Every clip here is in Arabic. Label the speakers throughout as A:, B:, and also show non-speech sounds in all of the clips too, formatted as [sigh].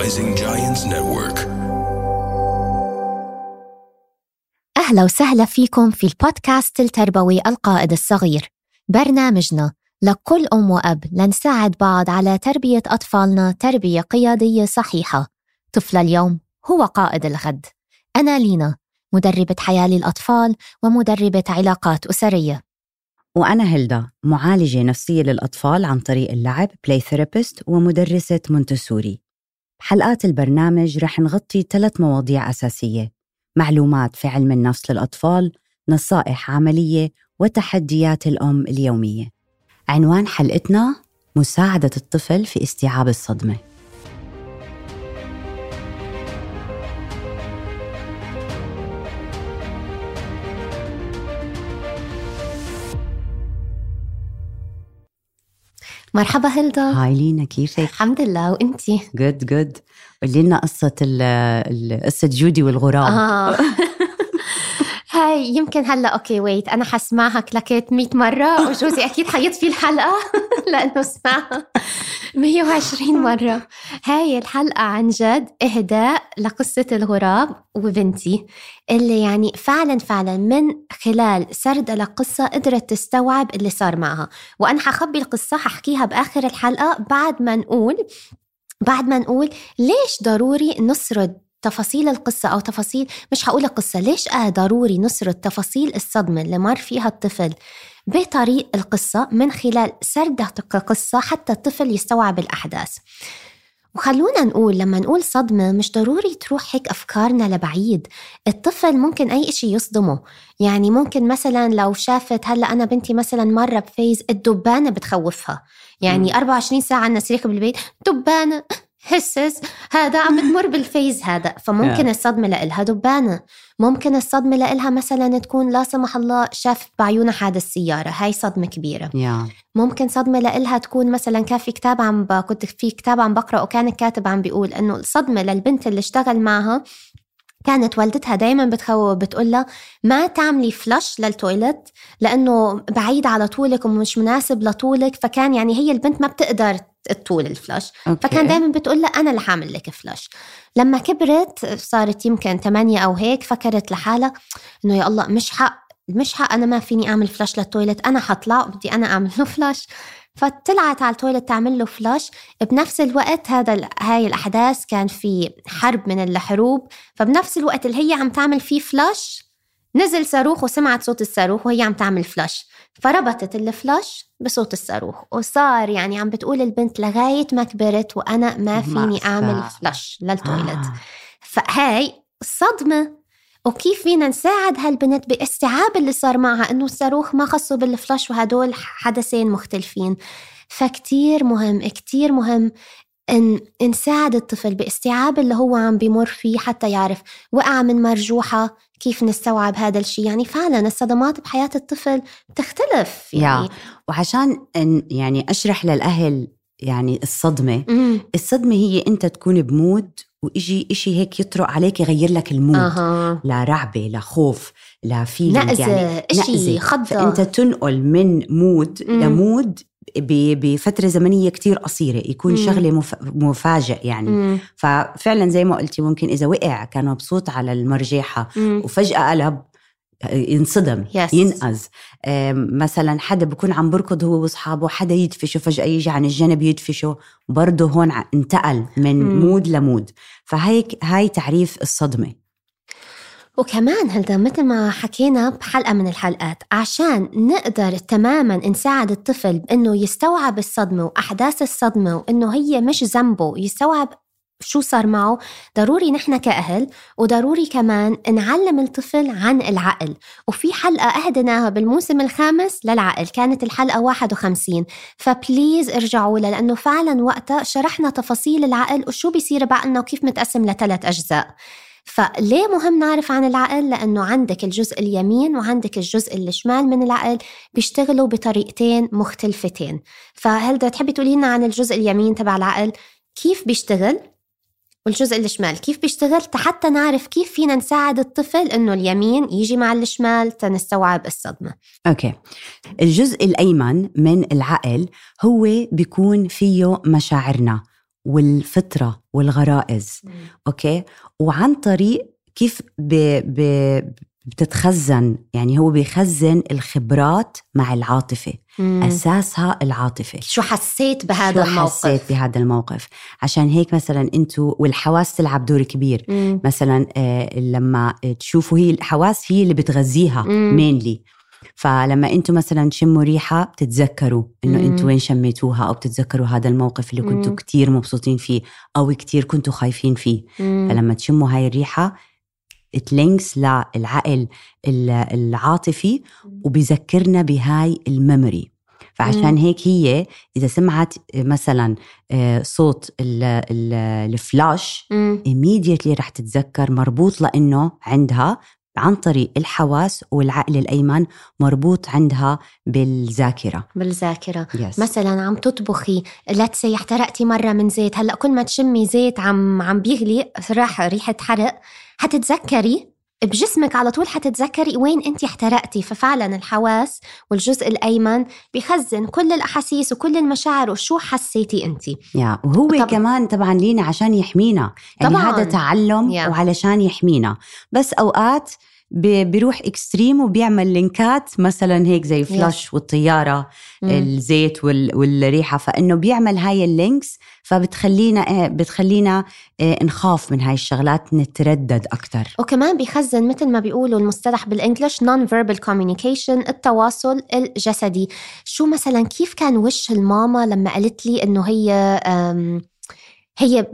A: Rising Giants Network.
B: أهلا وسهلا فيكم في البودكاست التربوي القائد الصغير. برنامجنا لكل أم وأب لنساعد بعض على تربية أطفالنا تربية قيادية صحيحة. طفل اليوم هو قائد الغد. أنا لينا مدربة حياة للأطفال ومدربة علاقات أسرية.
C: وأنا هيلدا معالجة نفسية للأطفال عن طريق اللعب play therapist ومدرسة مونتسوري. بحلقات البرنامج رح نغطي ثلاث مواضيع أساسية. معلومات في علم النفس للأطفال نصائح عملية وتحديات الأم اليومية. عنوان حلقتنا مساعدة الطفل في استيعاب الصدمة.
B: مرحبا هيلدا.
C: هاي لينا كيفك؟
B: الحمد لله. وإنتي؟
C: good good قولي لنا قصة قصة جودي والغراب
B: آه. [laughs] هاي يمكن هلا okay wait أنا حسمعها كلكيت 100 مرة وجوزي أكيد حيطفي الحلقة [laughs] لأنه سمعها 120 مرة. هاي الحلقة عن جد إهداء لقصة الغراب وبنتي اللي يعني فعلا فعلا من خلال سرد لقصة قدرت تستوعب اللي صار معها. وأنا حخبي القصة ححكيها بآخر الحلقة بعد ما نقول بعد ما نقول ليش ضروري نسرد تفاصيل القصة أو تفاصيل مش هقول القصة ليش آه ضروري نسرد تفاصيل الصدمة اللي مر فيها الطفل بطريق القصة من خلال سردها كقصة حتى الطفل يستوعب الأحداث؟ وخلونا نقول لما نقول صدمة مش ضروري تروح هيك أفكارنا لبعيد الطفل ممكن أي إشي يصدمه. يعني ممكن مثلا لو شافت هلأ أنا بنتي مثلا مرة ب phase الدبانة بتخوفها. يعني 24 ساعة عنا صريخ بالبيت دبانة. هسا هذا عم بتمر بال phase هذا فممكن
C: Yeah.
B: الصدمة لإلها دبانة. ممكن الصدمة لإلها مثلا تكون لا سمح الله شاف بعيونها حادث سيارة هاي صدمة كبيرة.
C: يا
B: ممكن صدمة لإلها تكون مثلا كان في كتاب عم ب... كنت في كتاب عم بقرأ وكان الكاتب عم بيقول إنه الصدمة للبنت اللي اشتغل معها كانت والدتها دايما بتخوف بتقول لها ما تعملي flush لل toilet لأنه بعيد على طولك ومش مناسب لطولك فكان يعني هي البنت ما بتقدر تطول ال
C: flush okay.
B: فكان دائما بتقول لها أنا اللي حاعمل لك flush لما كبرت صارت يمكن ثمانية أو هيك فكرت لحالها إنه يا الله مش حق مش حق أنا ما فيني أعمل flush لل toilet أنا حطلع وبدي أنا أعمل له flush فطلعت على ال toilet تعمل له flush بنفس الوقت هذا هاي الأحداث كان في حرب من الحروب. فبنفس الوقت اللي هي عم تعمل فيه flush نزل صاروخ وسمعت صوت الصاروخ وهي عم تعمل flush فربطت ال flush بصوت الصاروخ وصار يعني عم بتقول البنت لغاية ما كبرت وأنا ما فيني. أعمل flush لل toilet
C: آه.
B: فهاي صدمة وكيف فينا نساعد هالبنت باستيعاب اللي صار معها إنه الصاروخ ما خصه بال flush وهدول حدثين مختلفين فكتير مهم كتير مهم إن نساعد الطفل باستيعاب اللي هو عم بيمر فيه حتى يعرف وقع من مرجوحة كيف نستوعب هذا الشيء يعني فعلا الصدمات بحياة الطفل بتختلف يعني.
C: وعشان إن يعني أشرح للأهل يعني الصدمة.
B: مم.
C: الصدمة هي أنت تكون ب mood ويجي إشي هيك يطرق عليك يغير لك ال
B: mood. أها.
C: لا رعبة لا خوف لا feeling
B: نقزة
C: يعني
B: إشي خضة.
C: فأنت تنقل من mood
B: مم.
C: ل mood بفترة زمنية كتير قصيرة يكون
B: مم.
C: شغلة مف... مفاجئ يعني
B: مم.
C: ففعلا زي ما قلتي ممكن إذا وقع كان مبسوط على المرجيحة
B: مم.
C: وفجأة قلب ينصدم
B: Yes.
C: ينقز مثلا حدا بكون عم بركض هو وأصحابه حدا يدفشه فجأة يجي عن الجنب يدفشه برضه هون انتقل من
B: مم.
C: مود لمود فهيك هاي تعريف الصدمة
B: وكمان هلدا مثل ما حكينا بحلقة من الحلقات عشان نقدر تماما نساعد الطفل بأنه يستوعب الصدمة وأحداث الصدمة وأنه هي مش ذنبه يستوعب شو صار معه ضروري نحن كأهل وضروري كمان نعلم الطفل عن العقل. وفي حلقة أهدناها بالموسم الخامس للعقل كانت الحلقة 51 فبليز ارجعوا لها لأنه فعلا وقتها شرحنا تفاصيل العقل وشو بيصير بعقلنا وكيف متقسم لثلاث أجزاء. فليه مهم نعرف عن العقل؟ لأنه عندك الجزء اليمين وعندك الجزء الشمال من العقل بيشتغلوا بطريقتين مختلفتين. فهل تحبي تقولي لنا عن الجزء اليمين تبع العقل؟ كيف بيشتغل؟ والجزء الشمال كيف بيشتغل؟ حتى نعرف كيف فينا نساعد الطفل إنه اليمين يجي مع الشمال تنستوعب الصدمة.
C: okay. الجزء الأيمن من العقل هو بيكون فيه مشاعرنا والفطرة والغرائز. okay؟ وعن طريق كيف ب... ب... بتتخزن يعني هو بيخزن الخبرات مع العاطفة
B: مم.
C: أساسها العاطفة
B: شو حسيت بهذا
C: شو
B: الموقف
C: حسيت بهذا الموقف عشان هيك مثلا أنتوا والحواس تلعب دور كبير
B: مم.
C: مثلا آه، لما تشوفوا هي الحواس هي اللي بتغذيها. mainly فلما أنتم مثلا تشموا ريحه بتتذكروا
B: إنه.
C: أنتم وين شميتوها أو بتتذكروا هذا الموقف اللي كنتوا. كتير مبسوطين فيه أو كتير كنتوا خايفين فيه
B: مم.
C: فلما تشموا هاي الريحة ت links للعقل ال- العاطفي وبيذكرنا بهاي ال memory
B: فعشان.
C: هيك هي إذا سمعت مثلا آه، صوت ال- ال- ال
B: flush
C: immediately رح تتذكر مربوط لإنه عندها عن طريق الحواس والعقل الأيمن مربوط عندها بالذاكرة.
B: بالذاكرة.
C: yes
B: مثلا عم تطبخي say احترقتي مرة من زيت هلأ كل ما تشمي زيت عم عم بيغلي راح ريحة حرق. حتتذكري بجسمك على طول حتتذكري وين انت احترقتي. ففعلا الحواس والجزء الأيمن بيخزن كل الأحاسيس وكل المشاعر وشو حسيتي انت
C: يا وهو
B: طبعاً.
C: كمان طبعا لينا عشان يحمينا. يعني
B: طبعاً.
C: هذا تعلم
B: يا.
C: وعلشان يحمينا. بس أوقات بيروح extreme وبيعمل link ات مثلا هيك زي flush والطيارة الزيت وال- والريحة. فإنه بيعمل هاي ال links فبتخلينا إيه بتخلينا إيه نخاف من هاي الشغلات نتردد أكثر
B: وكمان بيخزن مثل ما بيقولوا المصطلح بالإنجلش non verbal communication التواصل الجسدي. شو مثلا كيف كان وش الماما لما قالت لي إنه هي هي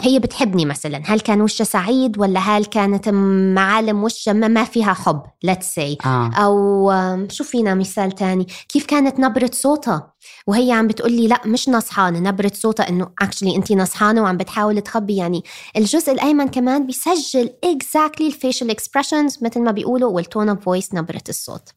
B: هي بتحبني مثلا. هل كان وشها سعيد ولا هل كانت معالم وشها ما ما فيها حب let's say. آه. أو شو فينا مثال تاني؟ كيف كانت نبرة صوتها؟ وهي عم بتقول لي لا مش نصحانة. نبرة صوتها إنه actually انت نصحانة وعم بتحاول تخبي. يعني الجزء الأيمن كمان بيسجل exactly ال facial expressions مثل ما بيقولوا وال tone of voice نبرة الصوت.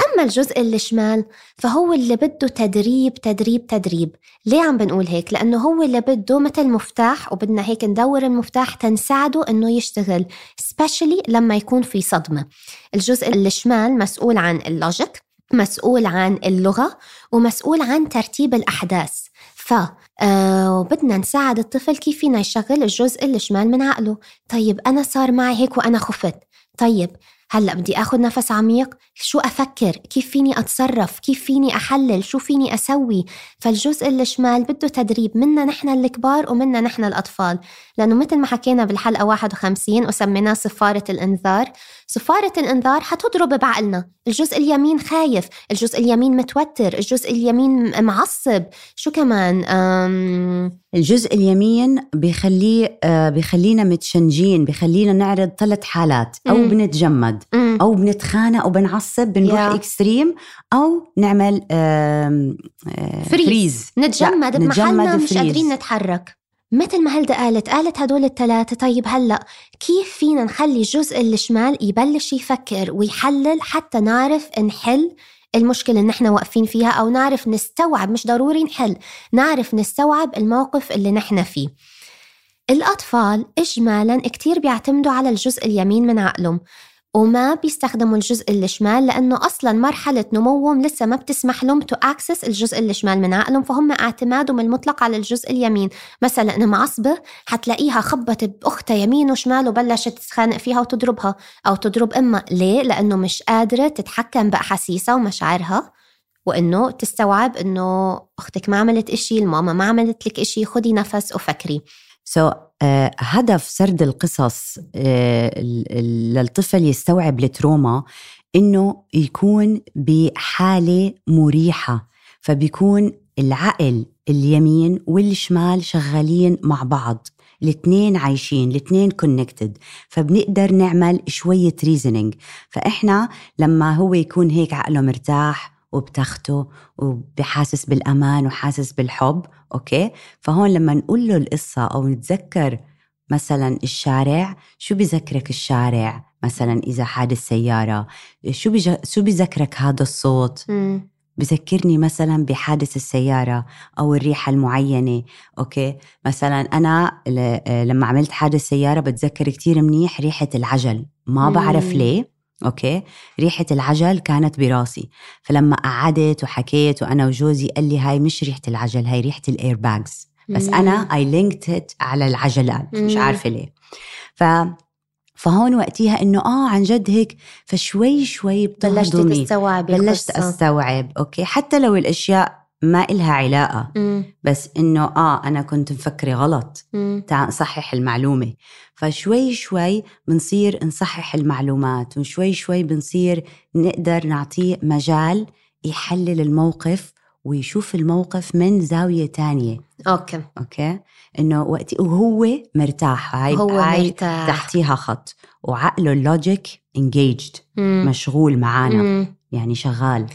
B: أما الجزء الشمال فهو اللي بده تدريب تدريب تدريب. ليه عم بنقول هيك؟ لأنه هو اللي بده مثل مفتاح وبدنا هيك ندور المفتاح تنساعده إنه يشتغل specially لما يكون في صدمة. الجزء الشمال مسؤول عن ال logic مسؤول عن اللغة ومسؤول عن ترتيب الأحداث. ف آه وبدنا نساعد الطفل كيف فينا يشغل الجزء الشمال من عقله. طيب أنا صار معي هيك وأنا خفت. طيب هلأ بدي آخذ نفس عميق. شو أفكر؟ كيف فيني أتصرف؟ كيف فيني أحلل؟ شو فيني أسوي؟ فالجزء الشمال بده تدريب. منا نحن الكبار ومنا نحن الأطفال. لأنه مثل ما حكينا بالحلقة 51 وسميناه صفارة الإنذار. صفارة الإنذار حتضرب بعقلنا. الجزء اليمين خايف. الجزء اليمين متوتر. الجزء اليمين معصب. شو كمان؟ أم...
C: الجزء اليمين بيخليه آه بيخلينا متشنجين. بيخلينا نعرض ثلاث حالات.
B: أو.
C: بنتجمد. أو بنتخانق وبنعصب بنروح
B: Yeah.
C: إكستريم أو نعمل آم، آه
B: freeze.
C: freeze
B: نتجمد بمحلنا مش. قادرين نتحرك مثل ما هلدا قالت قالت هدول الثلاثة طيب هلأ كيف فينا نخلي الجزء الشمال يبلش يفكر ويحلل حتى نعرف نحل المشكلة اللي نحن واقفين فيها أو نعرف نستوعب مش ضروري نحل نعرف نستوعب الموقف اللي نحن فيه الأطفال إجمالا كتير بيعتمدوا على الجزء اليمين من عقلهم وما بيستخدموا الجزء الشمال لأنه أصلا مرحلة نموهم لسه ما بتسمح لهم to access الجزء الشمال من عقلهم فهم اعتمادهم المطلق على الجزء اليمين. مثلا معصبة حتلاقيها خبت بأختها يمين وشمال وبلشت تتخانق فيها وتضربها أو تضرب أمها. ليه؟ لأنه مش قادرة تتحكم بأحاسيسها ومشاعرها وإنه تستوعب إنه أختك ما عملت إشي الماما ما عملت لك إشي خدي نفس وفكري.
C: so, هدف سرد القصص ال- ال- للطفل يستوعب ال trauma إنه يكون بحالة مريحة فبيكون العقل اليمين والشمال شغالين مع بعض الاثنين عايشين الاثنين connected فبنقدر نعمل شوية reasoning فإحنا لما هو يكون هيك عقله مرتاح وبتخته وبحاسس بالأمان وحاسس بالحب أوكي؟ فهون لما نقول له القصة أو نتذكر مثلا الشارع شو بذكرك الشارع؟ مثلا إذا حادث سيارة شو بيج... شو بذكرك هذا الصوت؟
B: مم.
C: بذكرني مثلا بحادث السيارة أو الريحة المعينة أوكي؟ مثلا أنا ل- لما عملت حادث سيارة بتذكر كتير منيح ريحة العجل ما
B: مم.
C: بعرف ليه. أوكي ريحة العجل كانت براسي فلما قعدت وحكيت وأنا وجوزي قال لي هاي مش ريحة العجل هاي ريحة ال air bags بس
B: مم.
C: أنا I linked على العجلات مش
B: مم.
C: عارفة ليه ف فهون وقتها إنه آه عن جد هيك فشوي شوي
B: بلشتي
C: بتهضمي
B: تستوعبي
C: بلشت
B: القصة.
C: أستوعب أوكي حتى لو الأشياء ما إلها علاقة.
B: مم.
C: بس إنه آه أنا كنت مفكرة غلط.
B: مم.
C: تعال نصحح المعلومة. فشوي شوي بنصير نصحح المعلومات وشوي شوي بنصير نقدر نعطيه مجال يحلل الموقف ويشوف الموقف من زاوية تانية.
B: أوكي.
C: أوكي؟ إنه وقت وهو مرتاح. هاي
B: هو مرتاح.
C: تحتيها خط. وعقله ال logic engaged.
B: مم.
C: مشغول معانا.
B: مم.
C: يعني شغال.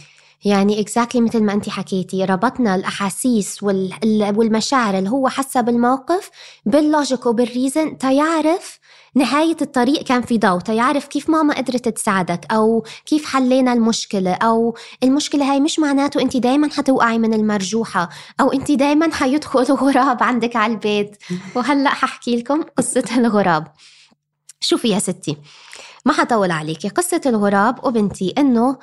B: يعني exactly مثل ما انت حكيتي ربطنا الأحاسيس وال- ال- والمشاعر اللي هو حسها بالموقف بال logic وبال reason تيعرف نهاية الطريق كان في ضوء تيعرف كيف ماما قدرت تساعدك أو كيف حلينا المشكلة أو المشكلة هاي مش معناته أنت دايما حتوقعي من المرجوحة أو أنت دايما حيدخل غراب عندك على البيت. وهلأ ححكي لكم قصة الغراب. شوفي يا ستي ما حطول عليكي قصة الغراب وبنتي إنه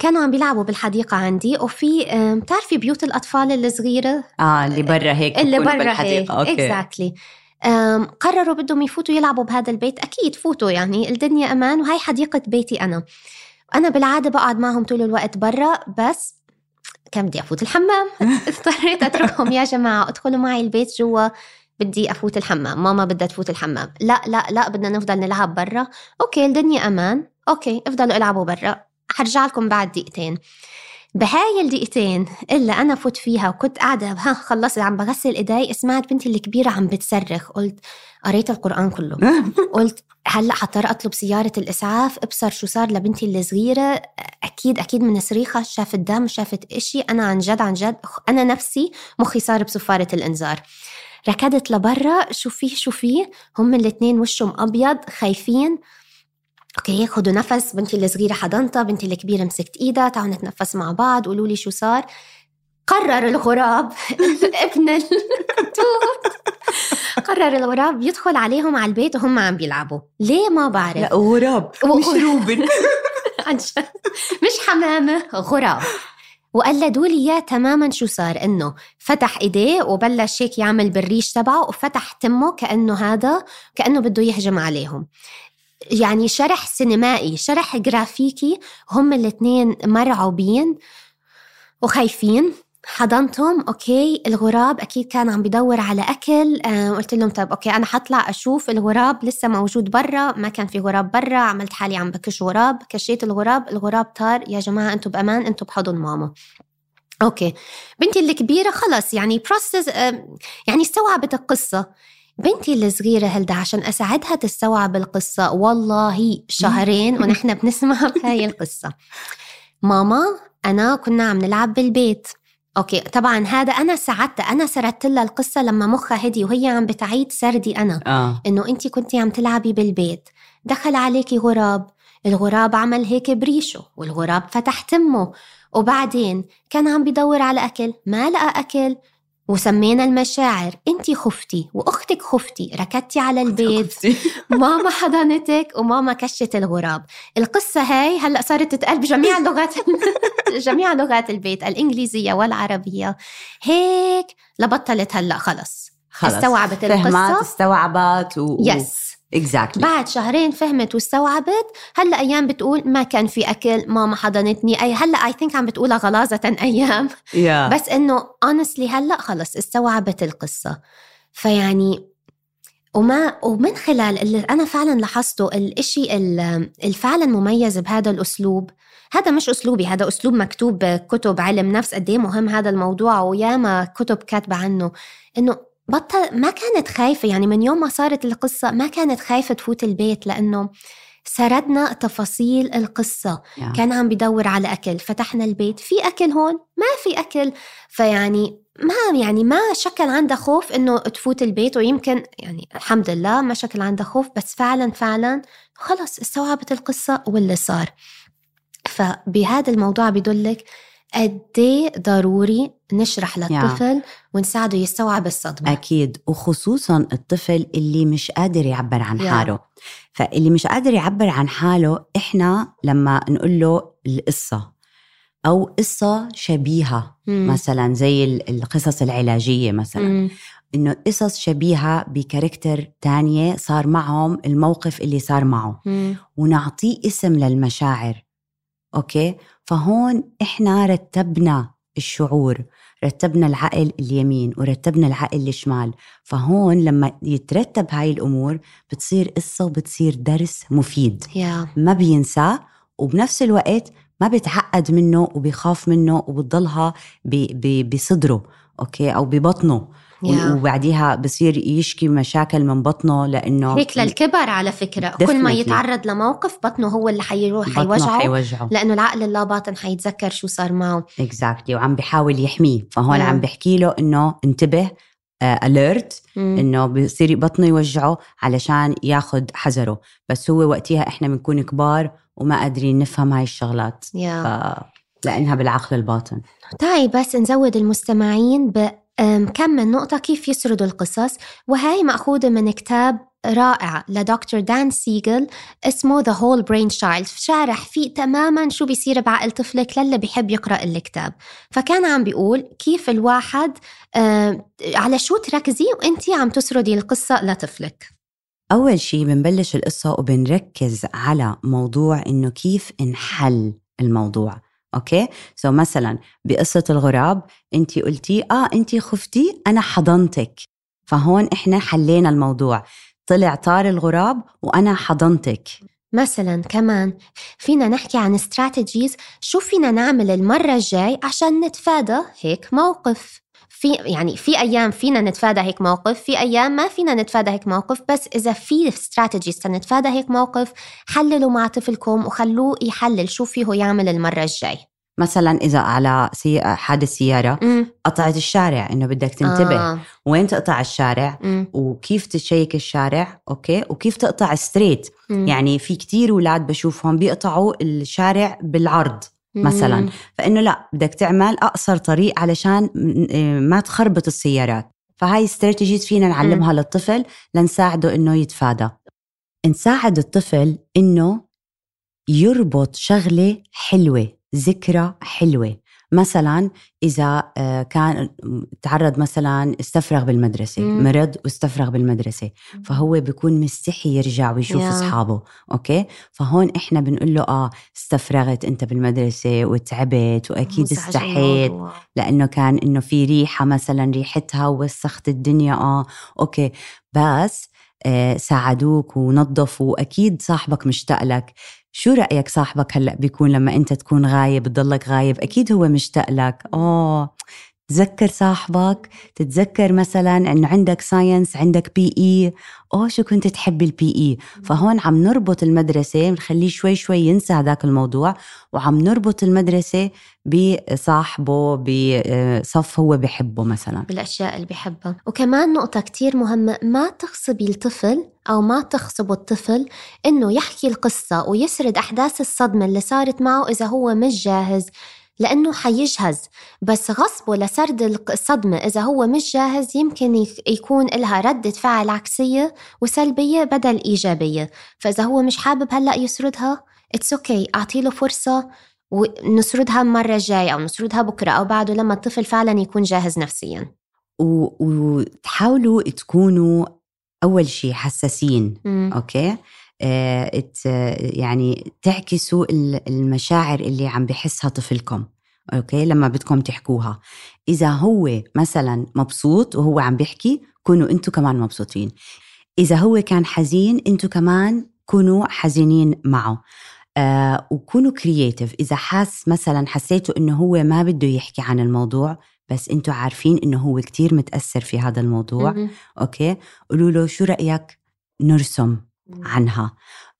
B: كانوا عم بيلعبوا بالحديقة عندي. وفي بتعرفي بيوت الأطفال الصغيرة؟
C: آه اللي برا هيك
B: اللي برا هيك.
C: بالحديقة أوكي
B: exactly قرروا بدهم يفوتوا يلعبوا بهذا البيت. أكيد فوتوا يعني. الدنيا أمان وهي حديقة بيتي أنا. أنا بالعادة بقعد معهم طول الوقت برا بس كان بدي أفوت الحمام؟ [laughs] اضطريت أتركهم. يا جماعة ادخلوا معي البيت جوا. بدي أفوت الحمام. ماما بدها تفوت الحمام. لا لا لا بدنا نفضل نلعب برا. أوكي الدنيا أمان. أوكي افضلوا العبوا برا. حرجع لكم بعد دقيقتين. بهاي الدقيقتين اللي أنا فوت فيها وكنت قاعدة ها خلصت عم بغسل إيدي سمعت بنتي الكبيرة عم بتصرخ قلت قريت القرآن كله. [laughs] قلت هلأ حضطر أطلب سيارة الإسعاف أبصر شو صار لبنتي الصغيرة. أكيد أكيد من صريخها شافت دم شافت إشي. أنا عن جد عن جد أنا نفسي مخي صار بصفارة الإنذار. ركضت لبرا شو فيه شو فيه؟ هم الاثنين وشهم أبيض خايفين. أوكي خدوا نفس بنتي الصغيرة حضنتها بنتي الكبيرة مسكت إيدها تعالوا نتنفس مع بعض قولوا لي شو صار. قرر الغراب [laughs] ابن قرر الغراب يدخل عليهم على البيت وهم عم بيلعبوا. ليه ما بعرف؟
C: لا غراب مش روبن. [laughs]
B: عن. مش حمامة غراب. وقلدوا لي اياه تماما شو صار؟ إنه فتح إيديه وبلش هيك يعمل بالريش تبعه وفتح تمه كأنه هذا كأنه بده يهجم عليهم. يعني شرح سينمائي شرح جرافيكي هم الاثنين مرعوبين وخايفين. حضنتهم أوكي. الغراب أكيد كان عم بدور على أكل. آه قلت لهم طب أوكي أنا حطلع أشوف الغراب لسه موجود برا. ما كان في غراب برا. عملت حالي عم بكش غراب. كشيت الغراب. الغراب طار يا جماعة أنتم بأمان أنتم بحضن ماما. أوكي. بنتي الكبيرة خلص. يعني process يعني استوعبت القصة. بنتي الصغيرة هلدا عشان أساعدها تستوعب القصة؟ والله شهرين ونحن [laughs] بنسمع بهاي القصة. ماما أنا كنا عم نلعب بالبيت. أوكي طبعا هذا أنا ساعدتها أنا سردت لها القصة لما مخها هدي وهي عم بتعيد سردي أنا.
C: آه.
B: إنه انت كنتي عم تلعبي بالبيت. دخل عليكي غراب. الغراب عمل هيك بريشه والغراب فتح تمه. وبعدين كان عم بدور على أكل ما لقى أكل. وسمينا المشاعر. انت خفتي واختك خفتي. ركضتي على البيت. [laughs] ماما حضنتك وماما كشت الغراب. القصة هاي هلأ صارت تتقال بجميع [laughs] لغات [laughs] جميع لغات البيت. الإنجليزية والعربية. هيك لبطلت هلأ. خلص.
C: خلص.
B: استوعبت القصة؟
C: استوعبت و
B: yes
C: exactly
B: بعد شهرين فهمت واستوعبت. هلا أيام بتقول ما كان في أكل ماما حضنتني أي هلا I think عم بتقولها غلاظه أيام.
C: yeah
B: بس إنه honestly هلا خلص استوعبت القصة. فيعني وما ومن خلال اللي أنا فعلا لاحظته الإشي ال- الفعلا مميز بهذا الأسلوب. هذا مش أسلوبي هذا أسلوب مكتوب بكتب علم نفس قد إيه مهم هذا الموضوع وياما كتب كاتبة عنه. إنه بطل ما كانت خايفة يعني من يوم ما صارت القصة ما كانت خايفة تفوت البيت لأنه سردنا تفاصيل القصة.
C: يا.
B: كان عم بدور على أكل فتحنا البيت في أكل هون؟ ما في أكل. فيعني ما يعني ما شكل عندها خوف إنه تفوت البيت ويمكن يعني الحمد لله ما شكل عندها خوف بس فعلا فعلا خلص استوعبت القصة واللي صار. فبهذا الموضوع بدلك قد إيه ضروري نشرح للطفل ونساعده يستوعب الصدمة
C: أكيد وخصوصا الطفل اللي مش قادر يعبر عن
B: يا.
C: حاله فاللي مش قادر يعبر عن حاله إحنا لما نقول له القصة أو قصة شبيهة
B: مم.
C: مثلا زي ال- القصص العلاجية مثلا
B: مم.
C: إنه قصص شبيهة بكاركتر تانية صار معهم الموقف اللي صار معه
B: مم.
C: ونعطيه اسم للمشاعر أوكي؟ فهون إحنا رتبنا الشعور رتبنا العقل اليمين ورتبنا العقل الشمال. فهون لما يترتب هاي الأمور بتصير قصة وبتصير درس مفيد.
B: yeah.
C: ما بينساه وبنفس الوقت ما بيتعقد منه وبيخاف منه وبتضلها بصدره أوكي؟ أو ببطنه.
B: yeah.
C: وبعديها بصير يشكي مشاكل من بطنه لأنه
B: هيك للكبر على فكرة. كل ما. يتعرض لموقف بطنه هو اللي حيروح حيوجعه
C: حيوجعه.
B: لأنه العقل اللاباطن حيتذكر شو صار معه.
C: اكزاكتلي وعم بيحاول يحميه. فهون
B: Yeah.
C: عم بحكي له إنه انتبه اليرت
B: مم.
C: إنه بصير بطنه يوجعه علشان ياخذ حذره. بس هو وقتها إحنا بنكون كبار وما قادرين نفهم هاي الشغلات.
B: يا
C: ف... لأنها بالعقل الباطن.
B: تعي بس نزود المستمعين بكم من نقطة كيف يسردوا القصص؟ وهي مأخوذة من كتاب رائع لدكتور دان سيجل اسمه The Whole Brain Child شارح فيه تماما شو بيصير بعقل طفلك للي بيحب يقرأ الكتاب. فكان عم بيقول كيف الواحد على شو تركزي وانتي عم تسردي القصة لطفلك.
C: أول شيء بنبلش القصة وبنركز على موضوع إنه كيف انحل الموضوع. أوكي؟ so مثلا بقصة الغراب أنت قلتي آه أنت خفتي أنا حضنتك. فهون إحنا حلينا الموضوع. طلع طار الغراب وأنا حضنتك.
B: مثلا كمان فينا نحكي عن strategies شو فينا نعمل المرة الجاي عشان نتفادى هيك موقف؟ في يعني في أيام فينا نتفادى هيك موقف في أيام ما فينا نتفادى هيك موقف بس إذا في strategies تنتفادى هيك موقف حللوا مع طفلكم وخلوه يحلل شو فيه يعمل المرة الجاي
C: مثلا إذا على سي... حادث سيارة
B: مم.
C: قطعت الشارع إنه بدك تنتبه آه. وين تقطع الشارع
B: مم.
C: وكيف تشيك الشارع okay وكيف تقطع street
B: مم.
C: يعني في كتير ولاد بشوفهم بيقطعوا الشارع بالعرض مثلاً.
B: مم.
C: فإنه لا بدك تعمل أقصر طريق علشان ما تخربط السيارات فهاي strategies فينا نعلمها للطفل لنساعده إنه يتفادى نساعد الطفل إنه يربط شغلة حلوة ذكرى حلوة مثلا إذا آه، كان تعرض مثلا استفرغ بالمدرسة
B: مم.
C: مرض واستفرغ بالمدرسة فهو بيكون مستحي يرجع ويشوف. أصحابه أوكي فهون إحنا بنقول له آه استفرغت أنت بالمدرسة وتعبت
B: وأكيد
C: استحيت. لأنه كان إنه في ريحة مثلا ريحتها وسخت الدنيا آه okay بس آه ساعدوك ونظفوا أكيد صاحبك مشتاق لك شو رأيك صاحبك هلأ بيكون لما أنت تكون غايب تضلك غايب؟ أكيد هو مشتاق لك. آه تذكر صاحبك؟ تتذكر مثلا إنه عندك science عندك P.E. أوه شو كنت تحبي ال P.E. فهون عم نربط المدرسة بنخليه شوي شوي ينسى هذاك الموضوع وعم نربط المدرسة بصاحبه بصف هو بحبه مثلا.
B: بالأشياء اللي بيحبها. وكمان نقطة كتير مهمة ما تغصبي الطفل أو ما تغصبوا الطفل إنه يحكي القصة ويسرد أحداث الصدمة اللي صارت معه إذا هو مش جاهز لأنه حيجهز بس غصبه لسرد الصدمة إذا هو مش جاهز يمكن يك- يكون لها ردة فعل عكسية وسلبية بدل إيجابية فإذا هو مش حابب هلأ يسردها it's okay okay. أعطيله فرصة ونسردها المرة الجاية أو نسردها بكرة أو بعده لما الطفل فعلا يكون جاهز نفسيا
C: وتحاولوا تكونوا أول شيء حساسين
B: مم.
C: okay؟ آه ات- يعني تعكسوا ال- المشاعر اللي عم بحسها طفلكم okay؟ لما بدكم تحكوها. إذا هو مثلا مبسوط وهو عم بيحكي كونوا أنتم كمان مبسوطين. إذا هو كان حزين أنتم كمان كونوا حزينين معه. آه وكونوا creative إذا حاس مثلا حسيتوا إنه هو ما بده يحكي عن الموضوع بس أنتم عارفين انه هو كتير متأثر في هذا الموضوع.
B: مم.
C: okay؟ قولوا له شو رأيك نرسم عنها؟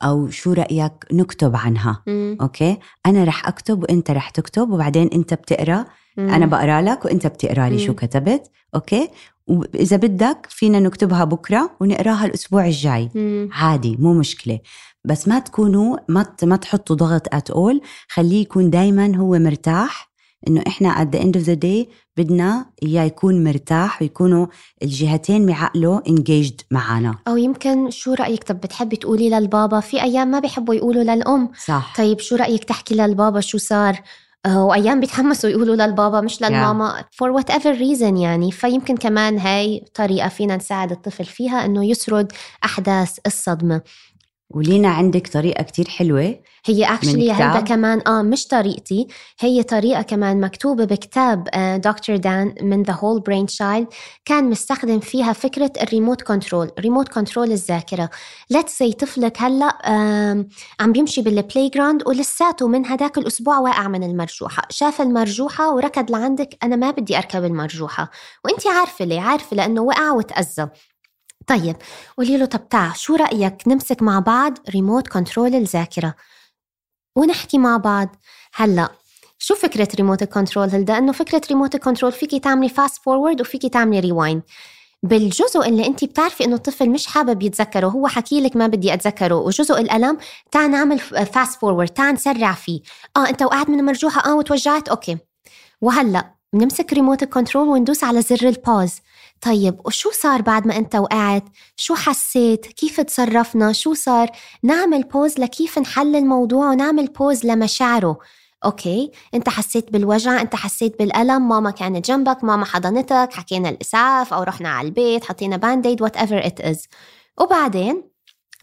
C: أو شو رأيك نكتب عنها؟
B: مم.
C: okay؟ أنا رح أكتب وأنت رح تكتب وبعدين أنت بتقرأ.
B: مم.
C: أنا بقرأ لك وأنت بتقرأ لي شو
B: مم.
C: كتبت. okay؟ وإذا بدك فينا نكتبها بكرة ونقراها الأسبوع الجاي.
B: مم.
C: عادي مو مشكلة. بس ما تكونوا ما ما تحطوا ضغط ات اول خليه يكون دائما هو مرتاح. إنه إحنا at the end of the day بدنا إياه يكون مرتاح ويكونوا الجهتين بعقله engaged معنا
B: أو يمكن شو رأيك؟ طب بتحبي تقولي للبابا؟ في أيام ما بيحبوا يقولوا للأم.
C: صح.
B: طيب شو رأيك تحكي للبابا شو صار؟ آه، وأيام بيتحمسوا يقولوا للبابا مش للماما. For whatever reason يعني. فيمكن كمان هاي طريقة فينا نساعد الطفل فيها إنه يسرد أحداث الصدمة.
C: ولينا عندك طريقة كتير حلوة.
B: هي
C: actually؟
B: هيدا كمان آه مش طريقتي. هي طريقة كمان مكتوبة بكتاب دكتور دان من The Whole-Brain Child كان مستخدم فيها فكرة ال remote control remote control الذاكرة. let's say طفلك هلأ عم بيمشي بال playground ولساته من هداك الأسبوع واقع من المرجوحة. شاف المرجوحة وركض لعندك أنا ما بدي أركب المرجوحة. وانت عارفة ليه؟ عارفة لأنه وقع وتأذى. طيب قولي له طب تعال شو رأيك نمسك مع بعض remote control الذاكرة؟ ونحكي مع بعض. هلأ شو فكرة remote control هلدا؟ إنه فكرة ريموت كنترول فيكي تعملي fast forward وفيكي تعملي rewind بالجزء اللي انت بتعرفي إنه الطفل مش حابب يتذكره هو حكي لك ما بدي أتذكره. وجزء الألم تعال نعمل fast forward تعال نسرع فيه. آه أنت وقعت من المرجوحه آه وتوجعت okay. وهلأ بنمسك remote control وندوس على زر ال pause طيب وشو صار بعد ما انت وقعت؟ شو حسيت؟ كيف تصرفنا شو صار؟ نعمل pause لكيف نحل الموضوع ونعمل pause لمشاعره. okay انت حسيت بالوجع انت حسيت بالألم ماما كانت جنبك ماما حضنتك حكينا الإسعاف أو رحنا على البيت حطينا band-aid whatever it is وبعدين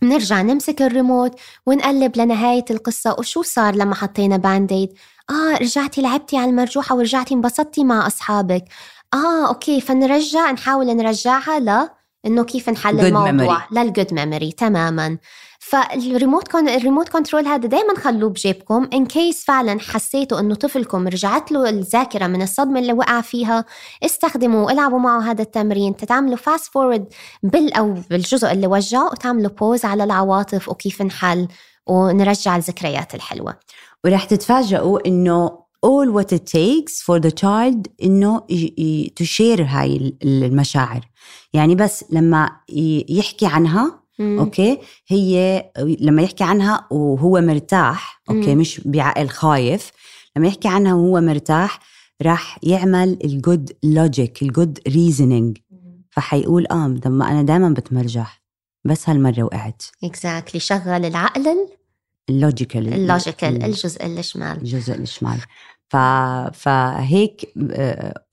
B: بنرجع نمسك الريموت ونقلب لنهاية القصة. وشو صار لما حطينا band-aid آه رجعتي لعبتي على المرجوحة ورجعتي انبسطتي مع أصحابك. آه okay فنرجع نحاول نرجعها ل إنه كيف نحل
C: Good
B: الموضوع.
C: memory.
B: لل good memory تماما. فال remote con- ال remote control هذا دائما خلوه بجيبكم. in case فعلا حسيتوا إنه طفلكم رجعت له الذاكرة من الصدمة اللي وقع فيها استخدموا والعبوا معه هذا التمرين تتعملوا fast forward بال أو بالجزء اللي وجعه وتعملوا pause على العواطف وكيف نحل ونرجع الذكريات الحلوة.
C: ورح تتفاجئوا إنه all what it takes for the child إنه to share هاي ال- المشاعر. يعني بس لما يحكي عنها
B: مم.
C: okay هي لما يحكي عنها وهو مرتاح okay
B: مم.
C: مش بعقل خايف لما يحكي عنها وهو مرتاح راح يعمل ال good logic ال good reasoning فحيقول آه طب ما أنا دائما بتمرجح. بس هالمرة وقعت.
B: exactly شغل العقل
C: ال
B: logical ال logical الجزء الشمال
C: الجزء الشمال ف... فهيك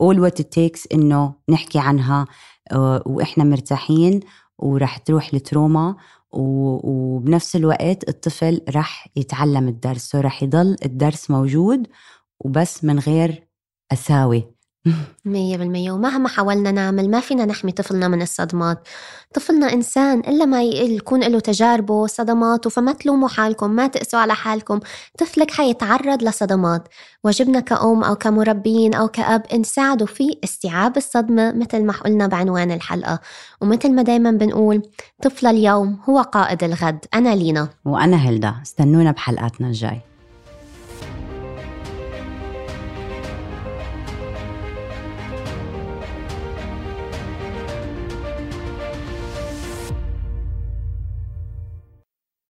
C: all what it takes إنه نحكي عنها آه، وإحنا مرتاحين ورح تروح ال trauma وبنفس الوقت الطفل رح يتعلم الدرس ورح يضل الدرس موجود وبس من غير قساوة
B: مية بالمية. ومهما حاولنا نعمل ما فينا نحمي طفلنا من الصدمات. طفلنا إنسان إلا ما يكون له تجاربه صدماته فما تلوموا حالكم ما تقسوا على حالكم. طفلك حيتعرض لصدمات. واجبنا كأم أو كمربين أو كأب نساعده في استيعاب الصدمة مثل ما قلنا بعنوان الحلقة. ومثل ما دايما بنقول طفل اليوم هو قائد الغد. أنا لينا.
C: وأنا هلدا. استنونا بحلقاتنا الجاي.